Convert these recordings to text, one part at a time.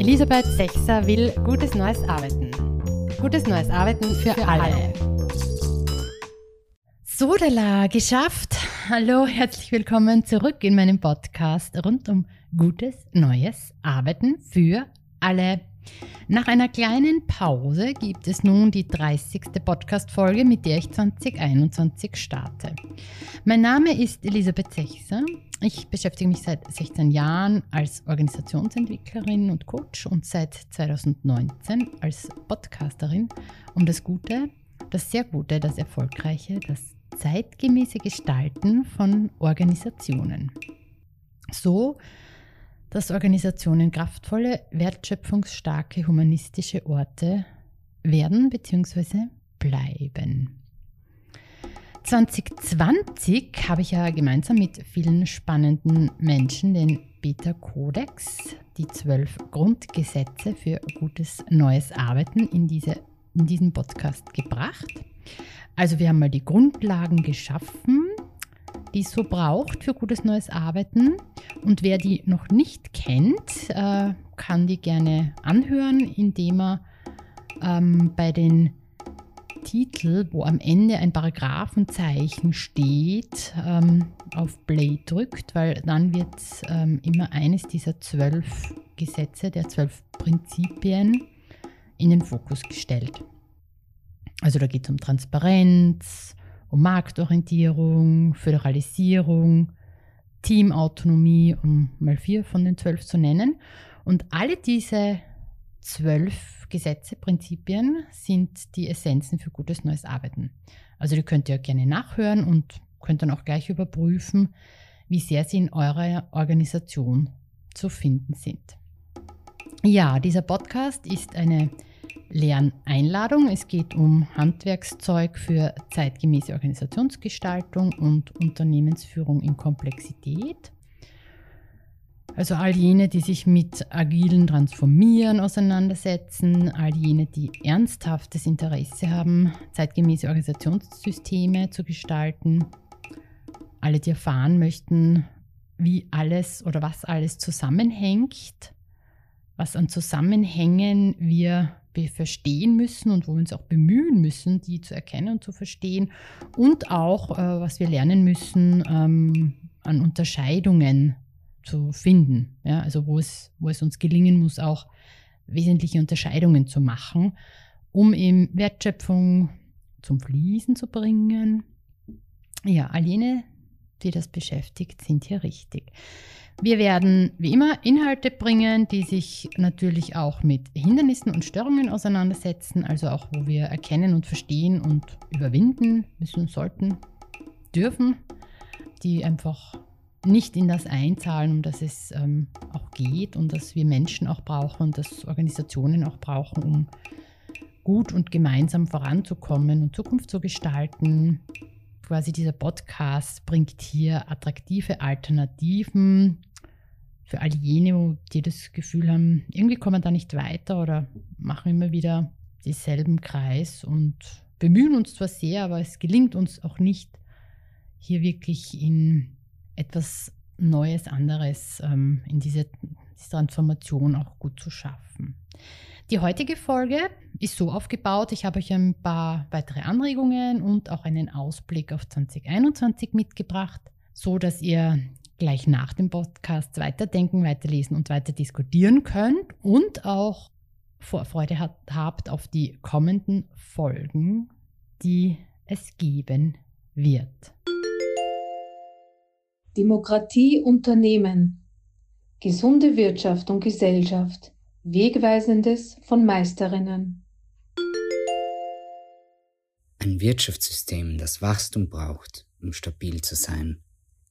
Elisabeth Sechser will gutes neues Arbeiten. Gutes neues Arbeiten für, für alle. alle. Sodala, geschafft. Hallo, herzlich willkommen zurück in meinem Podcast rund um gutes neues Arbeiten für alle. Nach einer kleinen Pause gibt es nun die 30. Podcast-Folge, mit der ich 2021 starte. Mein Name ist Elisabeth Sechser. Ich beschäftige mich seit 16 Jahren als Organisationsentwicklerin und Coach und seit 2019 als Podcasterin um das Gute, das sehr Gute, das Erfolgreiche, das zeitgemäße Gestalten von Organisationen. So dass Organisationen kraftvolle, wertschöpfungsstarke, humanistische Orte werden bzw. bleiben. 2020 habe ich ja gemeinsam mit vielen spannenden Menschen den Beta-Kodex, die zwölf Grundgesetze für gutes neues Arbeiten in, diese, in diesen Podcast gebracht. Also wir haben mal die Grundlagen geschaffen, die es so braucht für gutes neues Arbeiten. Und wer die noch nicht kennt, äh, kann die gerne anhören, indem er ähm, bei den Titel, wo am Ende ein Paragraphenzeichen steht, ähm, auf Play drückt, weil dann wird ähm, immer eines dieser zwölf Gesetze, der zwölf Prinzipien in den Fokus gestellt. Also da geht es um Transparenz, um Marktorientierung, Föderalisierung, Teamautonomie, um mal vier von den zwölf zu nennen. Und alle diese zwölf Gesetze, Prinzipien sind die Essenzen für gutes neues Arbeiten. Also die könnt ihr gerne nachhören und könnt dann auch gleich überprüfen, wie sehr sie in eurer Organisation zu finden sind. Ja, dieser Podcast ist eine Lerneinladung. Es geht um Handwerkszeug für zeitgemäße Organisationsgestaltung und Unternehmensführung in Komplexität. Also all jene, die sich mit agilen Transformieren auseinandersetzen, all jene, die ernsthaftes Interesse haben, zeitgemäße Organisationssysteme zu gestalten, alle, die erfahren möchten, wie alles oder was alles zusammenhängt, was an Zusammenhängen wir verstehen müssen und wo wir uns auch bemühen müssen, die zu erkennen und zu verstehen. Und auch, äh, was wir lernen müssen, ähm, an Unterscheidungen zu finden. Ja, also wo es, wo es uns gelingen muss, auch wesentliche Unterscheidungen zu machen, um eben Wertschöpfung zum Fließen zu bringen. Ja, all jene, die das beschäftigt, sind hier richtig. Wir werden wie immer Inhalte bringen, die sich natürlich auch mit Hindernissen und Störungen auseinandersetzen, also auch wo wir erkennen und verstehen und überwinden müssen, sollten, dürfen, die einfach nicht in das einzahlen, um das es ähm, auch geht und dass wir Menschen auch brauchen und dass Organisationen auch brauchen, um gut und gemeinsam voranzukommen und Zukunft zu gestalten. Quasi dieser Podcast bringt hier attraktive Alternativen für all jene, die das Gefühl haben, irgendwie kommen wir da nicht weiter oder machen immer wieder dieselben Kreis und bemühen uns zwar sehr, aber es gelingt uns auch nicht, hier wirklich in etwas Neues, anderes, ähm, in diese Transformation auch gut zu schaffen. Die heutige Folge ist so aufgebaut, ich habe euch ein paar weitere Anregungen und auch einen Ausblick auf 2021 mitgebracht, so dass ihr gleich nach dem Podcast weiterdenken, weiterlesen und weiter diskutieren könnt und auch Vorfreude hat, habt auf die kommenden Folgen, die es geben wird. Demokratie Unternehmen. Gesunde Wirtschaft und Gesellschaft. Wegweisendes von Meisterinnen. Ein Wirtschaftssystem, das Wachstum braucht, um stabil zu sein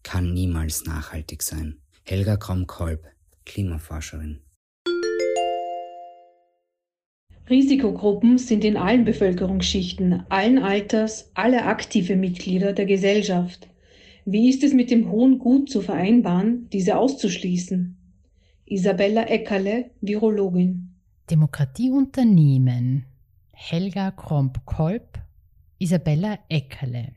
kann niemals nachhaltig sein. Helga Krom-Kolb, Klimaforscherin. Risikogruppen sind in allen Bevölkerungsschichten, allen Alters, alle aktive Mitglieder der Gesellschaft. Wie ist es mit dem hohen Gut zu vereinbaren, diese auszuschließen? Isabella Eckerle, Virologin. Demokratieunternehmen. Helga Kromp-Kolb, Isabella Eckerle.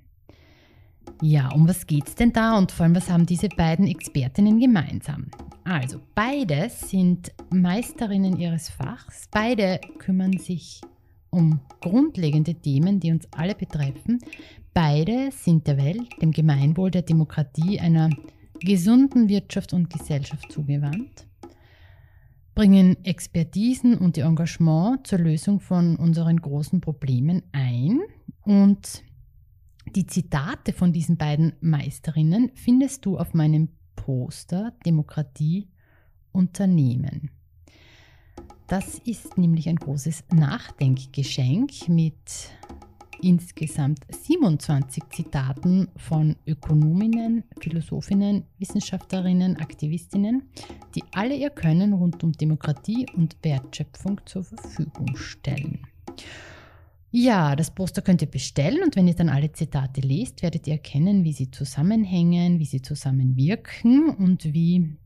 Ja, um was geht's denn da und vor allem, was haben diese beiden Expertinnen gemeinsam? Also, beide sind Meisterinnen ihres Fachs, beide kümmern sich um grundlegende Themen, die uns alle betreffen. Beide sind der Welt, dem Gemeinwohl, der Demokratie, einer gesunden Wirtschaft und Gesellschaft zugewandt, bringen Expertisen und ihr Engagement zur Lösung von unseren großen Problemen ein und die Zitate von diesen beiden Meisterinnen findest du auf meinem Poster Demokratie Unternehmen. Das ist nämlich ein großes Nachdenkgeschenk mit insgesamt 27 Zitaten von Ökonominnen, Philosophinnen, Wissenschaftlerinnen, Aktivistinnen, die alle ihr Können rund um Demokratie und Wertschöpfung zur Verfügung stellen. Ja, das Poster könnt ihr bestellen und wenn ihr dann alle Zitate lest, werdet ihr erkennen, wie sie zusammenhängen, wie sie zusammenwirken und wie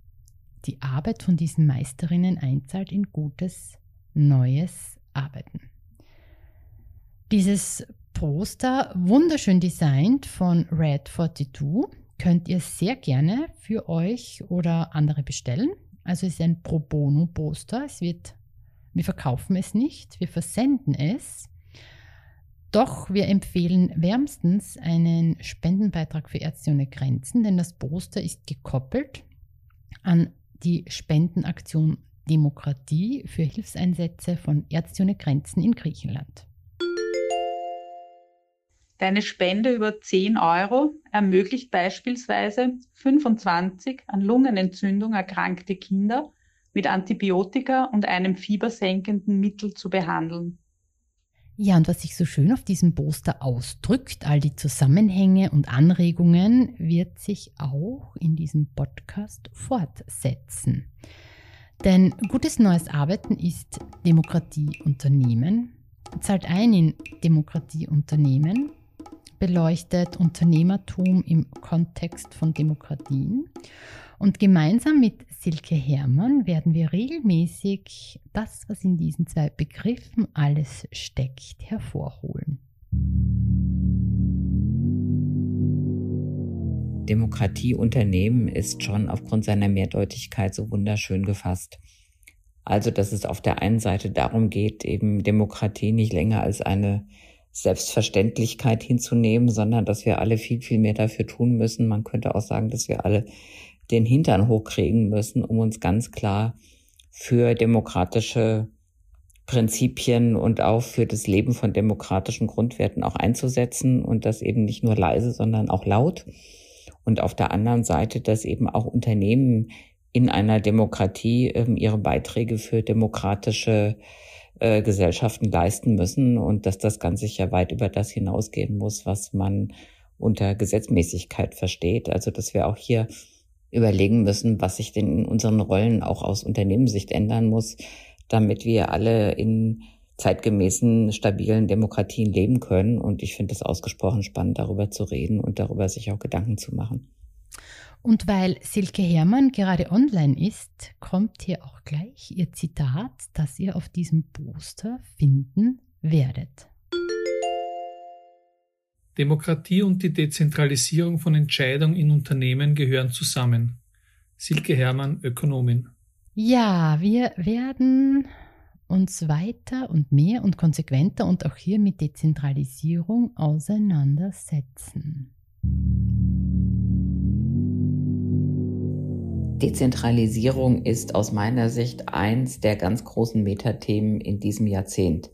die Arbeit von diesen Meisterinnen einzahlt in gutes, neues Arbeiten. Dieses Poster, wunderschön designt von Red 42, könnt ihr sehr gerne für euch oder andere bestellen. Also es ist ein Pro Bono Poster. Es wird, wir verkaufen es nicht, wir versenden es. Doch wir empfehlen wärmstens einen Spendenbeitrag für Ärzte ohne Grenzen, denn das Poster ist gekoppelt an die Spendenaktion Demokratie für Hilfseinsätze von Ärzte ohne Grenzen in Griechenland. Deine Spende über 10 Euro ermöglicht beispielsweise 25 an Lungenentzündung erkrankte Kinder mit Antibiotika und einem fiebersenkenden Mittel zu behandeln. Ja, und was sich so schön auf diesem Poster ausdrückt, all die Zusammenhänge und Anregungen, wird sich auch in diesem Podcast fortsetzen. Denn gutes neues Arbeiten ist Demokratieunternehmen, zahlt ein in Demokratieunternehmen, beleuchtet Unternehmertum im Kontext von Demokratien und gemeinsam mit Silke Hermann werden wir regelmäßig das, was in diesen zwei Begriffen alles steckt, hervorholen. Demokratieunternehmen ist schon aufgrund seiner Mehrdeutigkeit so wunderschön gefasst. Also, dass es auf der einen Seite darum geht, eben Demokratie nicht länger als eine Selbstverständlichkeit hinzunehmen, sondern dass wir alle viel, viel mehr dafür tun müssen. Man könnte auch sagen, dass wir alle den Hintern hochkriegen müssen, um uns ganz klar für demokratische Prinzipien und auch für das Leben von demokratischen Grundwerten auch einzusetzen und das eben nicht nur leise, sondern auch laut. Und auf der anderen Seite, dass eben auch Unternehmen in einer Demokratie ähm, ihre Beiträge für demokratische äh, Gesellschaften leisten müssen und dass das Ganze ja weit über das hinausgehen muss, was man unter Gesetzmäßigkeit versteht. Also dass wir auch hier überlegen müssen, was sich denn in unseren Rollen auch aus Unternehmenssicht ändern muss, damit wir alle in zeitgemäßen, stabilen Demokratien leben können. Und ich finde es ausgesprochen spannend, darüber zu reden und darüber sich auch Gedanken zu machen. Und weil Silke Hermann gerade online ist, kommt hier auch gleich ihr Zitat, das ihr auf diesem Poster finden werdet. Demokratie und die Dezentralisierung von Entscheidungen in Unternehmen gehören zusammen. Silke Hermann, Ökonomin. Ja, wir werden uns weiter und mehr und konsequenter und auch hier mit Dezentralisierung auseinandersetzen. Dezentralisierung ist aus meiner Sicht eins der ganz großen Metathemen in diesem Jahrzehnt.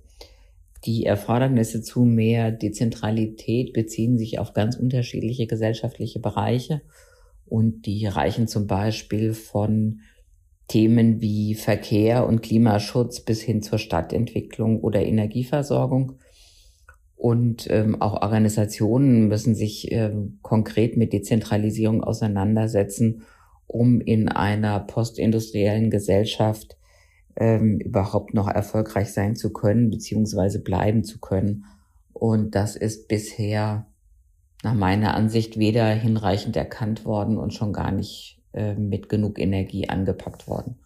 Die Erfordernisse zu mehr Dezentralität beziehen sich auf ganz unterschiedliche gesellschaftliche Bereiche und die reichen zum Beispiel von Themen wie Verkehr und Klimaschutz bis hin zur Stadtentwicklung oder Energieversorgung. Und ähm, auch Organisationen müssen sich äh, konkret mit Dezentralisierung auseinandersetzen, um in einer postindustriellen Gesellschaft ähm, überhaupt noch erfolgreich sein zu können, beziehungsweise bleiben zu können. Und das ist bisher nach meiner Ansicht weder hinreichend erkannt worden und schon gar nicht äh, mit genug Energie angepackt worden.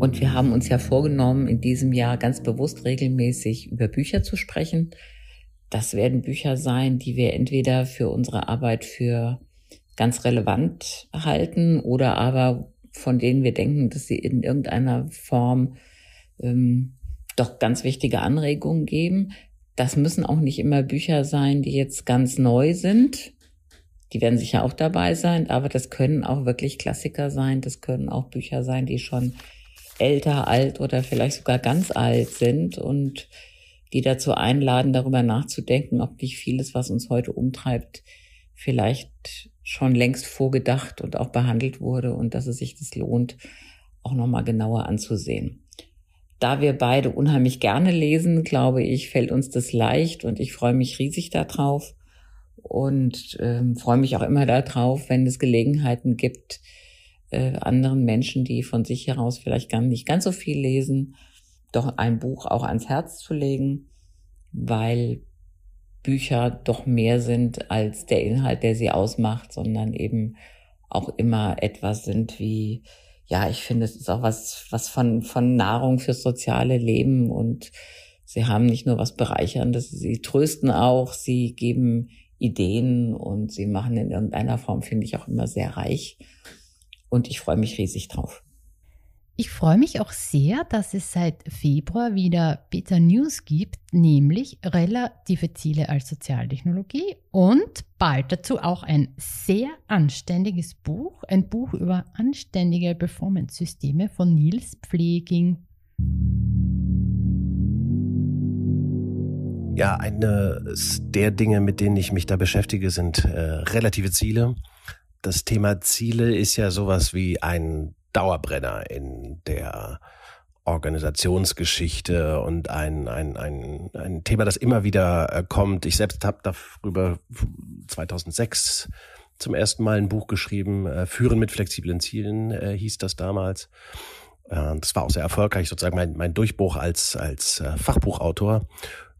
Und wir haben uns ja vorgenommen, in diesem Jahr ganz bewusst regelmäßig über Bücher zu sprechen, das werden Bücher sein, die wir entweder für unsere Arbeit für ganz relevant halten oder aber von denen wir denken, dass sie in irgendeiner Form ähm, doch ganz wichtige Anregungen geben. Das müssen auch nicht immer Bücher sein, die jetzt ganz neu sind. Die werden sicher auch dabei sein, aber das können auch wirklich Klassiker sein. Das können auch Bücher sein, die schon älter, alt oder vielleicht sogar ganz alt sind und die dazu einladen, darüber nachzudenken, ob nicht vieles, was uns heute umtreibt, vielleicht schon längst vorgedacht und auch behandelt wurde und dass es sich das lohnt, auch nochmal genauer anzusehen. Da wir beide unheimlich gerne lesen, glaube ich, fällt uns das leicht und ich freue mich riesig darauf und ähm, freue mich auch immer darauf, wenn es Gelegenheiten gibt, äh, anderen Menschen, die von sich heraus vielleicht gar nicht ganz so viel lesen, doch ein Buch auch ans Herz zu legen, weil Bücher doch mehr sind als der Inhalt, der sie ausmacht, sondern eben auch immer etwas sind wie, ja, ich finde, es ist auch was, was von, von Nahrung fürs soziale Leben und sie haben nicht nur was Bereicherndes, sie trösten auch, sie geben Ideen und sie machen in irgendeiner Form, finde ich, auch immer sehr reich. Und ich freue mich riesig drauf. Ich freue mich auch sehr, dass es seit Februar wieder Beta News gibt, nämlich relative Ziele als Sozialtechnologie und bald dazu auch ein sehr anständiges Buch, ein Buch über anständige Performance-Systeme von Nils Pfleging. Ja, eines der Dinge, mit denen ich mich da beschäftige, sind äh, relative Ziele. Das Thema Ziele ist ja sowas wie ein Dauerbrenner in der Organisationsgeschichte und ein, ein, ein, ein Thema, das immer wieder äh, kommt. Ich selbst habe darüber 2006 zum ersten Mal ein Buch geschrieben, äh, Führen mit flexiblen Zielen äh, hieß das damals. Das war auch sehr erfolgreich, sozusagen mein, mein Durchbruch als, als Fachbuchautor.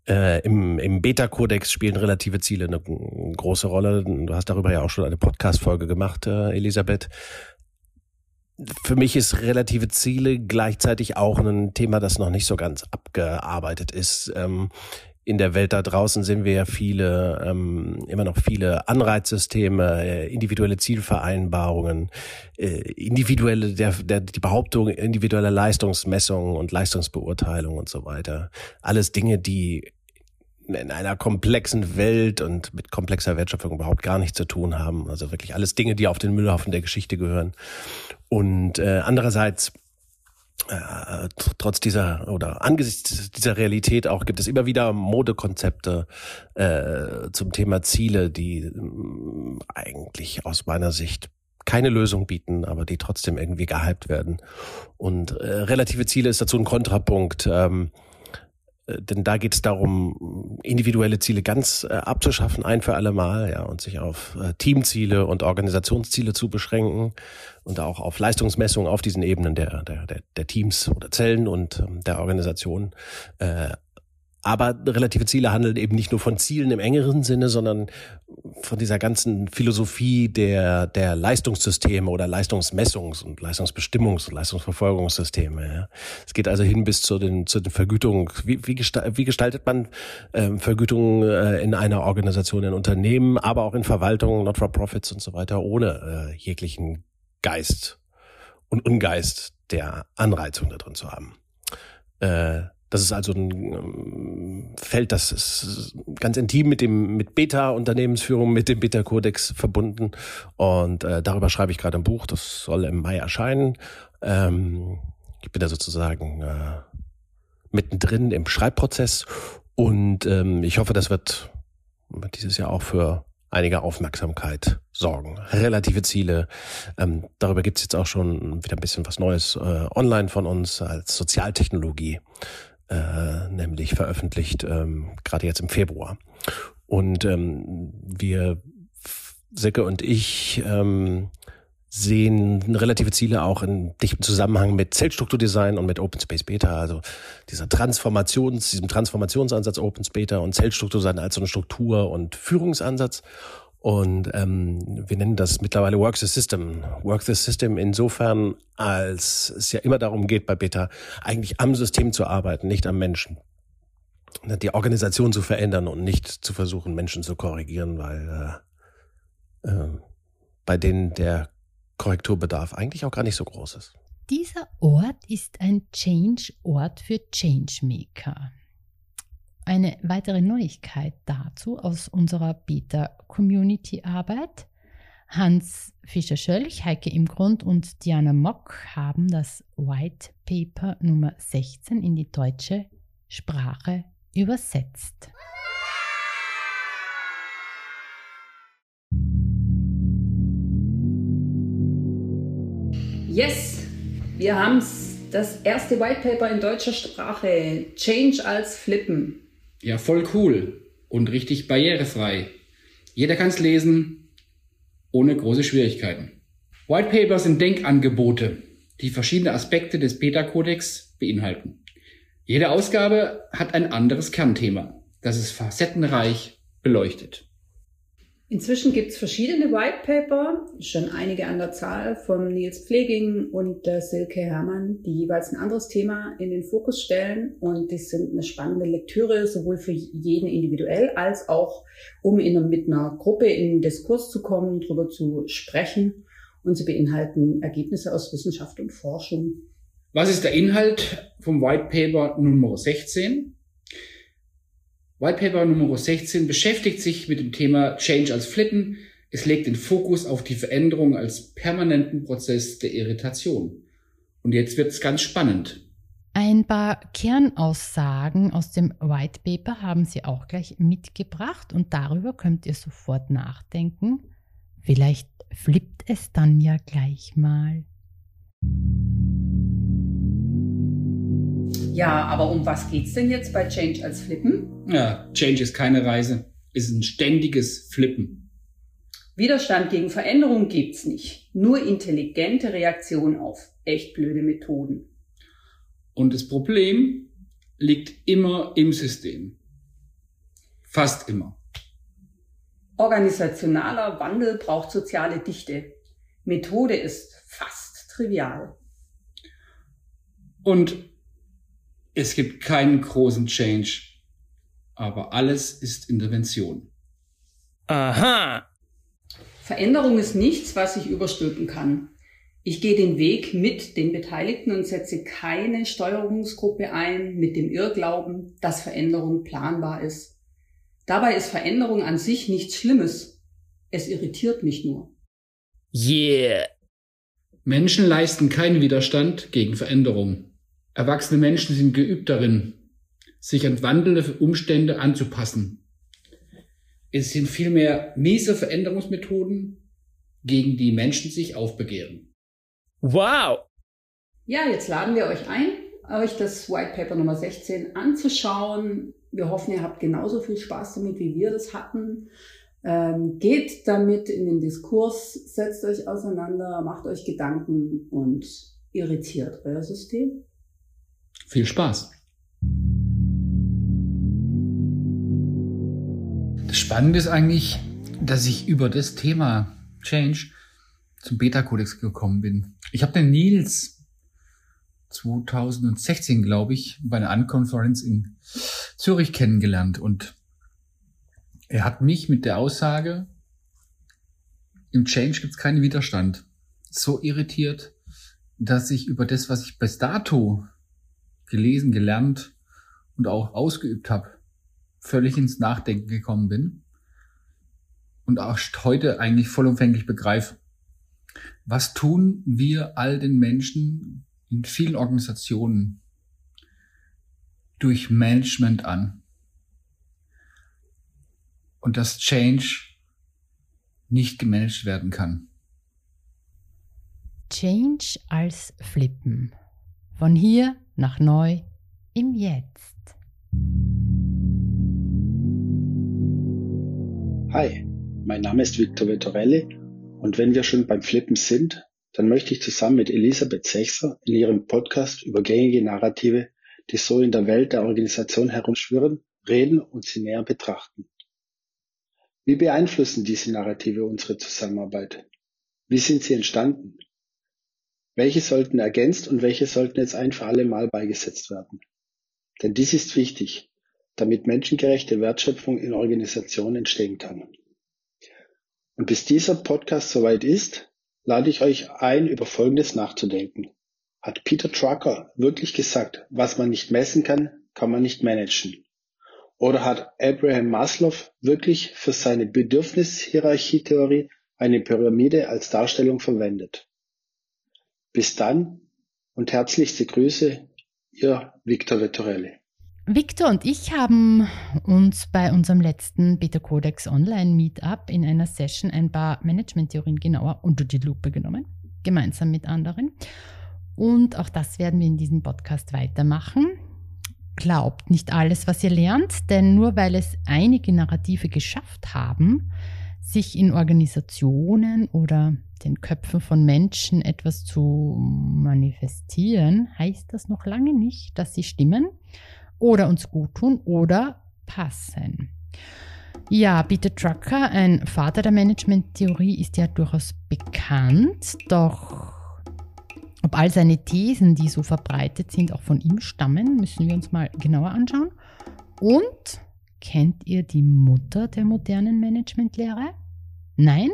Äh, Im, im Beta-Kodex spielen relative Ziele eine, große Rolle. Du hast darüber ja auch schon eine Podcast-Folge gemacht, äh, Elisabeth für mich ist relative Ziele gleichzeitig auch ein Thema, das noch nicht so ganz abgearbeitet ist. Ähm, in der Welt da draußen sehen wir ja viele, ähm, immer noch viele Anreizsysteme, äh, individuelle Zielvereinbarungen, äh, individuelle, der, der, die Behauptung individueller Leistungsmessungen und Leistungsbeurteilung und so weiter. Alles Dinge, die in einer komplexen Welt und mit komplexer Wertschöpfung überhaupt gar nichts zu tun haben. Also wirklich alles Dinge, die auf den Müllhaufen der Geschichte gehören. Und äh, andererseits äh, trotz dieser oder angesichts dieser Realität auch gibt es immer wieder Modekonzepte äh, zum Thema Ziele, die äh, eigentlich aus meiner Sicht keine Lösung bieten, aber die trotzdem irgendwie gehypt werden. Und äh, relative Ziele ist dazu ein Kontrapunkt. Ähm, äh, denn da geht es darum, individuelle Ziele ganz äh, abzuschaffen, ein für alle Mal, ja, und sich auf äh, Teamziele und Organisationsziele zu beschränken und auch auf Leistungsmessungen auf diesen Ebenen der, der, der Teams oder Zellen und ähm, der Organisation äh, aber relative Ziele handeln eben nicht nur von Zielen im engeren Sinne, sondern von dieser ganzen Philosophie der, der Leistungssysteme oder Leistungsmessungs- und Leistungsbestimmungs- und Leistungsverfolgungssysteme. Ja. Es geht also hin bis zu den, zu den Vergütungen. Wie, wie, gestaltet, wie gestaltet man ähm, Vergütungen äh, in einer Organisation, in Unternehmen, aber auch in Verwaltungen, Not-for-Profits und so weiter, ohne äh, jeglichen Geist und Ungeist der Anreizung da drin zu haben. Äh, das ist also ein ähm, Feld, das ist ganz intim mit dem mit Beta-Unternehmensführung, mit dem Beta-Kodex verbunden. Und äh, darüber schreibe ich gerade ein Buch, das soll im Mai erscheinen. Ähm, ich bin da sozusagen äh, mittendrin im Schreibprozess und ähm, ich hoffe, das wird dieses Jahr auch für einige Aufmerksamkeit sorgen. Relative Ziele. Ähm, darüber gibt's jetzt auch schon wieder ein bisschen was Neues äh, online von uns als Sozialtechnologie äh, nämlich veröffentlicht, ähm, gerade jetzt im Februar. Und ähm, wir, Sicke und ich, ähm, sehen relative Ziele auch in dichtem Zusammenhang mit Zellstrukturdesign und mit Open Space Beta, also dieser Transformations, diesem Transformationsansatz Open Space Beta und Zellstrukturdesign als so ein Struktur- und Führungsansatz. Und ähm, wir nennen das mittlerweile Work the System. Work the System insofern, als es ja immer darum geht bei Beta, eigentlich am System zu arbeiten, nicht am Menschen. die Organisation zu verändern und nicht zu versuchen, Menschen zu korrigieren, weil äh, äh, bei denen der Korrekturbedarf eigentlich auch gar nicht so groß ist. Dieser Ort ist ein Change-Ort für Changemaker. Eine weitere Neuigkeit dazu aus unserer Beta-Community-Arbeit. Hans Fischer-Schölch, Heike im Grund und Diana Mock haben das White Paper Nummer 16 in die deutsche Sprache übersetzt. Yes, wir haben es. Das erste White Paper in deutscher Sprache. Change als Flippen. Ja, voll cool und richtig barrierefrei. Jeder kann es lesen, ohne große Schwierigkeiten. White Paper sind Denkangebote, die verschiedene Aspekte des Beta-Kodex beinhalten. Jede Ausgabe hat ein anderes Kernthema, das es facettenreich beleuchtet. Inzwischen gibt es verschiedene White Paper, schon einige an der Zahl von Nils Pfleging und äh, Silke Herrmann, die jeweils ein anderes Thema in den Fokus stellen. Und die sind eine spannende Lektüre, sowohl für jeden individuell als auch, um in, mit einer Gruppe in den Diskurs zu kommen, darüber zu sprechen. Und sie beinhalten Ergebnisse aus Wissenschaft und Forschung. Was ist der Inhalt vom White Paper Nummer 16? White Paper Nummer 16 beschäftigt sich mit dem Thema Change als Flippen. Es legt den Fokus auf die Veränderung als permanenten Prozess der Irritation. Und jetzt wird es ganz spannend. Ein paar Kernaussagen aus dem White Paper haben Sie auch gleich mitgebracht und darüber könnt ihr sofort nachdenken. Vielleicht flippt es dann ja gleich mal. Ja, aber um was geht's denn jetzt bei Change als Flippen? Ja, Change ist keine Reise, ist ein ständiges Flippen. Widerstand gegen Veränderung gibt's nicht, nur intelligente Reaktion auf echt blöde Methoden. Und das Problem liegt immer im System. Fast immer. Organisationaler Wandel braucht soziale Dichte. Methode ist fast trivial. Und es gibt keinen großen Change, aber alles ist Intervention. Aha. Veränderung ist nichts, was ich überstülpen kann. Ich gehe den Weg mit den Beteiligten und setze keine Steuerungsgruppe ein mit dem Irrglauben, dass Veränderung planbar ist. Dabei ist Veränderung an sich nichts Schlimmes. Es irritiert mich nur. Yeah. Menschen leisten keinen Widerstand gegen Veränderung. Erwachsene Menschen sind geübt darin, sich an wandelnde Umstände anzupassen. Es sind vielmehr miese Veränderungsmethoden, gegen die Menschen sich aufbegehren. Wow! Ja, jetzt laden wir euch ein, euch das White Paper Nummer 16 anzuschauen. Wir hoffen, ihr habt genauso viel Spaß damit, wie wir das hatten. Ähm, geht damit in den Diskurs, setzt euch auseinander, macht euch Gedanken und irritiert euer System. Viel Spaß! Das Spannende ist eigentlich, dass ich über das Thema Change zum Beta-Kodex gekommen bin. Ich habe den Nils 2016, glaube ich, bei einer Unconference in Zürich kennengelernt und er hat mich mit der Aussage, im Change gibt es keinen Widerstand, so irritiert, dass ich über das, was ich bis dato gelesen, gelernt und auch ausgeübt habe, völlig ins Nachdenken gekommen bin und auch heute eigentlich vollumfänglich begreife, was tun wir all den Menschen in vielen Organisationen durch Management an? Und dass Change nicht gemanagt werden kann. Change als Flippen. Von hier nach neu im Jetzt. Hi, mein Name ist Victor Vettorelli und wenn wir schon beim Flippen sind, dann möchte ich zusammen mit Elisabeth Sechser in ihrem Podcast über gängige Narrative, die so in der Welt der Organisation herumschwirren, reden und sie näher betrachten. Wie beeinflussen diese Narrative unsere Zusammenarbeit? Wie sind sie entstanden? Welche sollten ergänzt und welche sollten jetzt ein für alle Mal beigesetzt werden? Denn dies ist wichtig, damit menschengerechte Wertschöpfung in Organisationen entstehen kann. Und bis dieser Podcast soweit ist, lade ich euch ein, über Folgendes nachzudenken. Hat Peter Drucker wirklich gesagt, was man nicht messen kann, kann man nicht managen? Oder hat Abraham Maslow wirklich für seine Bedürfnishierarchietheorie eine Pyramide als Darstellung verwendet? Bis dann und herzlichste Grüße, Ihr Victor Vettorelli. Victor und ich haben uns bei unserem letzten Beta Codex Online Meetup in einer Session ein paar Management-Theorien genauer unter die Lupe genommen, gemeinsam mit anderen. Und auch das werden wir in diesem Podcast weitermachen. Glaubt nicht alles, was ihr lernt, denn nur weil es einige Narrative geschafft haben, sich in Organisationen oder den Köpfen von Menschen etwas zu manifestieren, heißt das noch lange nicht, dass sie stimmen oder uns gut tun oder passen. Ja, Peter Drucker, ein Vater der Management-Theorie, ist ja durchaus bekannt, doch ob all seine Thesen, die so verbreitet sind, auch von ihm stammen, müssen wir uns mal genauer anschauen. Und kennt ihr die Mutter der modernen Managementlehre? Nein?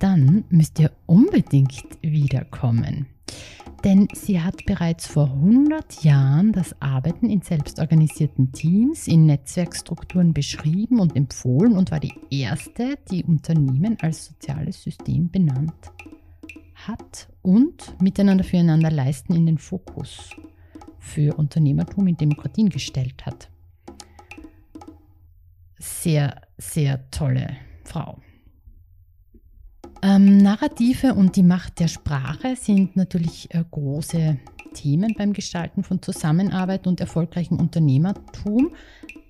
Dann müsst ihr unbedingt wiederkommen. Denn sie hat bereits vor 100 Jahren das Arbeiten in selbstorganisierten Teams, in Netzwerkstrukturen beschrieben und empfohlen und war die erste, die Unternehmen als soziales System benannt hat und miteinander füreinander leisten in den Fokus für Unternehmertum in Demokratien gestellt hat. Sehr, sehr tolle Frau. Ähm, Narrative und die Macht der Sprache sind natürlich äh, große Themen beim Gestalten von Zusammenarbeit und erfolgreichem Unternehmertum.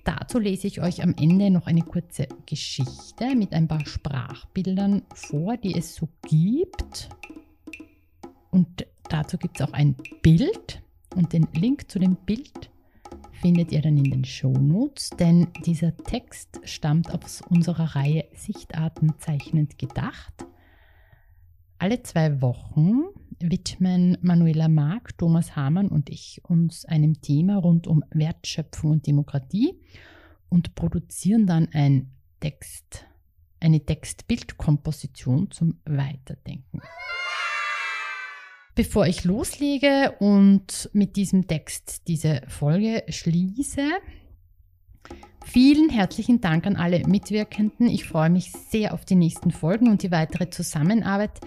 Dazu lese ich euch am Ende noch eine kurze Geschichte mit ein paar Sprachbildern vor, die es so gibt. Und dazu gibt es auch ein Bild und den Link zu dem Bild findet ihr dann in den Shownotes, denn dieser Text stammt aus unserer Reihe Sichtarten zeichnend gedacht. Alle zwei Wochen widmen Manuela Mark, Thomas Hamann und ich uns einem Thema rund um Wertschöpfung und Demokratie und produzieren dann ein Text, eine Text-Bild-Komposition zum Weiterdenken. Bevor ich loslege und mit diesem Text diese Folge schließe, Vielen herzlichen Dank an alle Mitwirkenden. Ich freue mich sehr auf die nächsten Folgen und die weitere Zusammenarbeit.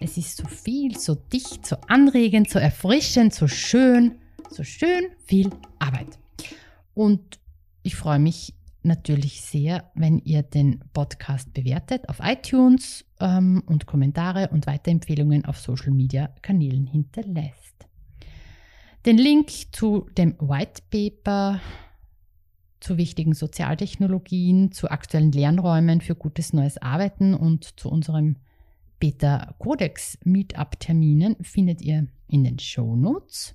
Es ist so viel, so dicht, so anregend, so erfrischend, so schön, so schön viel Arbeit. Und ich freue mich natürlich sehr, wenn ihr den Podcast bewertet auf iTunes ähm, und Kommentare und Weiterempfehlungen auf Social Media Kanälen hinterlässt. Den Link zu dem White Paper, zu wichtigen Sozialtechnologien, zu aktuellen Lernräumen für gutes neues Arbeiten und zu unserem Beta Codex Meetup-Terminen findet ihr in den Show Notes.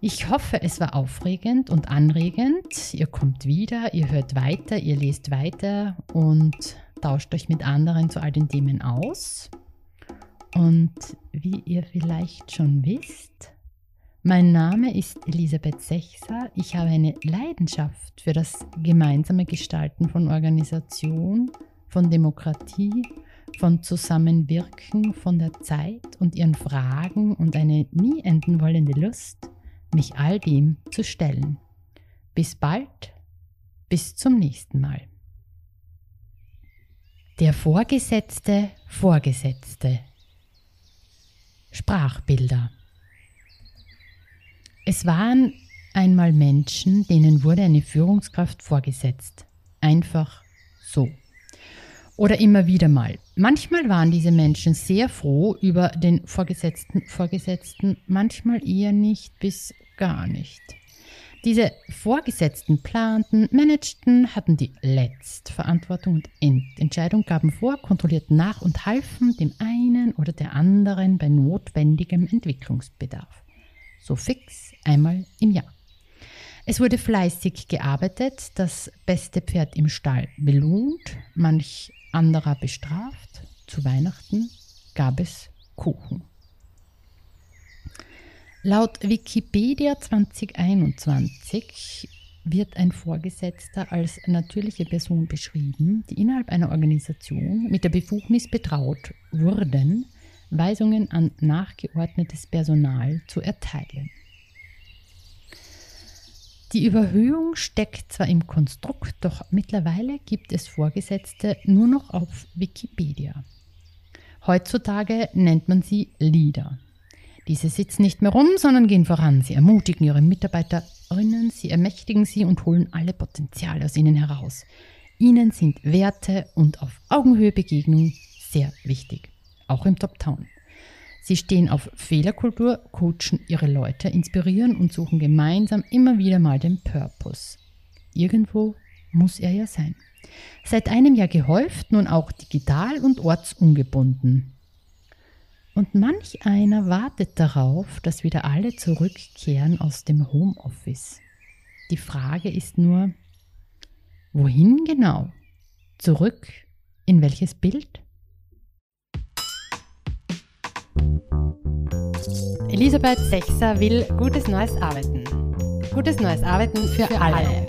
Ich hoffe, es war aufregend und anregend. Ihr kommt wieder, ihr hört weiter, ihr lest weiter und tauscht euch mit anderen zu all den Themen aus. Und wie ihr vielleicht schon wisst, mein Name ist Elisabeth Sechser. Ich habe eine Leidenschaft für das gemeinsame Gestalten von Organisation, von Demokratie von Zusammenwirken, von der Zeit und ihren Fragen und eine nie enden wollende Lust, mich all dem zu stellen. Bis bald, bis zum nächsten Mal. Der Vorgesetzte, Vorgesetzte. Sprachbilder. Es waren einmal Menschen, denen wurde eine Führungskraft vorgesetzt. Einfach so. Oder immer wieder mal. Manchmal waren diese Menschen sehr froh über den Vorgesetzten, Vorgesetzten, manchmal eher nicht bis gar nicht. Diese Vorgesetzten planten, managten, hatten die Letztverantwortung und Endentscheidung, gaben vor, kontrollierten nach und halfen dem einen oder der anderen bei notwendigem Entwicklungsbedarf. So fix einmal im Jahr. Es wurde fleißig gearbeitet, das beste Pferd im Stall belohnt, manch anderer bestraft. Zu Weihnachten gab es Kuchen. Laut Wikipedia 2021 wird ein Vorgesetzter als natürliche Person beschrieben, die innerhalb einer Organisation mit der Befugnis betraut wurden, Weisungen an nachgeordnetes Personal zu erteilen. Die Überhöhung steckt zwar im Konstrukt, doch mittlerweile gibt es Vorgesetzte nur noch auf Wikipedia. Heutzutage nennt man sie Leader. Diese sitzen nicht mehr rum, sondern gehen voran. Sie ermutigen ihre Mitarbeiterinnen, sie ermächtigen sie und holen alle Potenziale aus ihnen heraus. Ihnen sind Werte und auf Augenhöhe Begegnung sehr wichtig, auch im Top-Town. Sie stehen auf Fehlerkultur, coachen ihre Leute, inspirieren und suchen gemeinsam immer wieder mal den Purpose. Irgendwo muss er ja sein. Seit einem Jahr gehäuft, nun auch digital und ortsungebunden. Und manch einer wartet darauf, dass wieder alle zurückkehren aus dem Homeoffice. Die Frage ist nur, wohin genau? Zurück in welches Bild? Elisabeth Sechser will gutes neues Arbeiten. Gutes neues Arbeiten für, für alle. alle.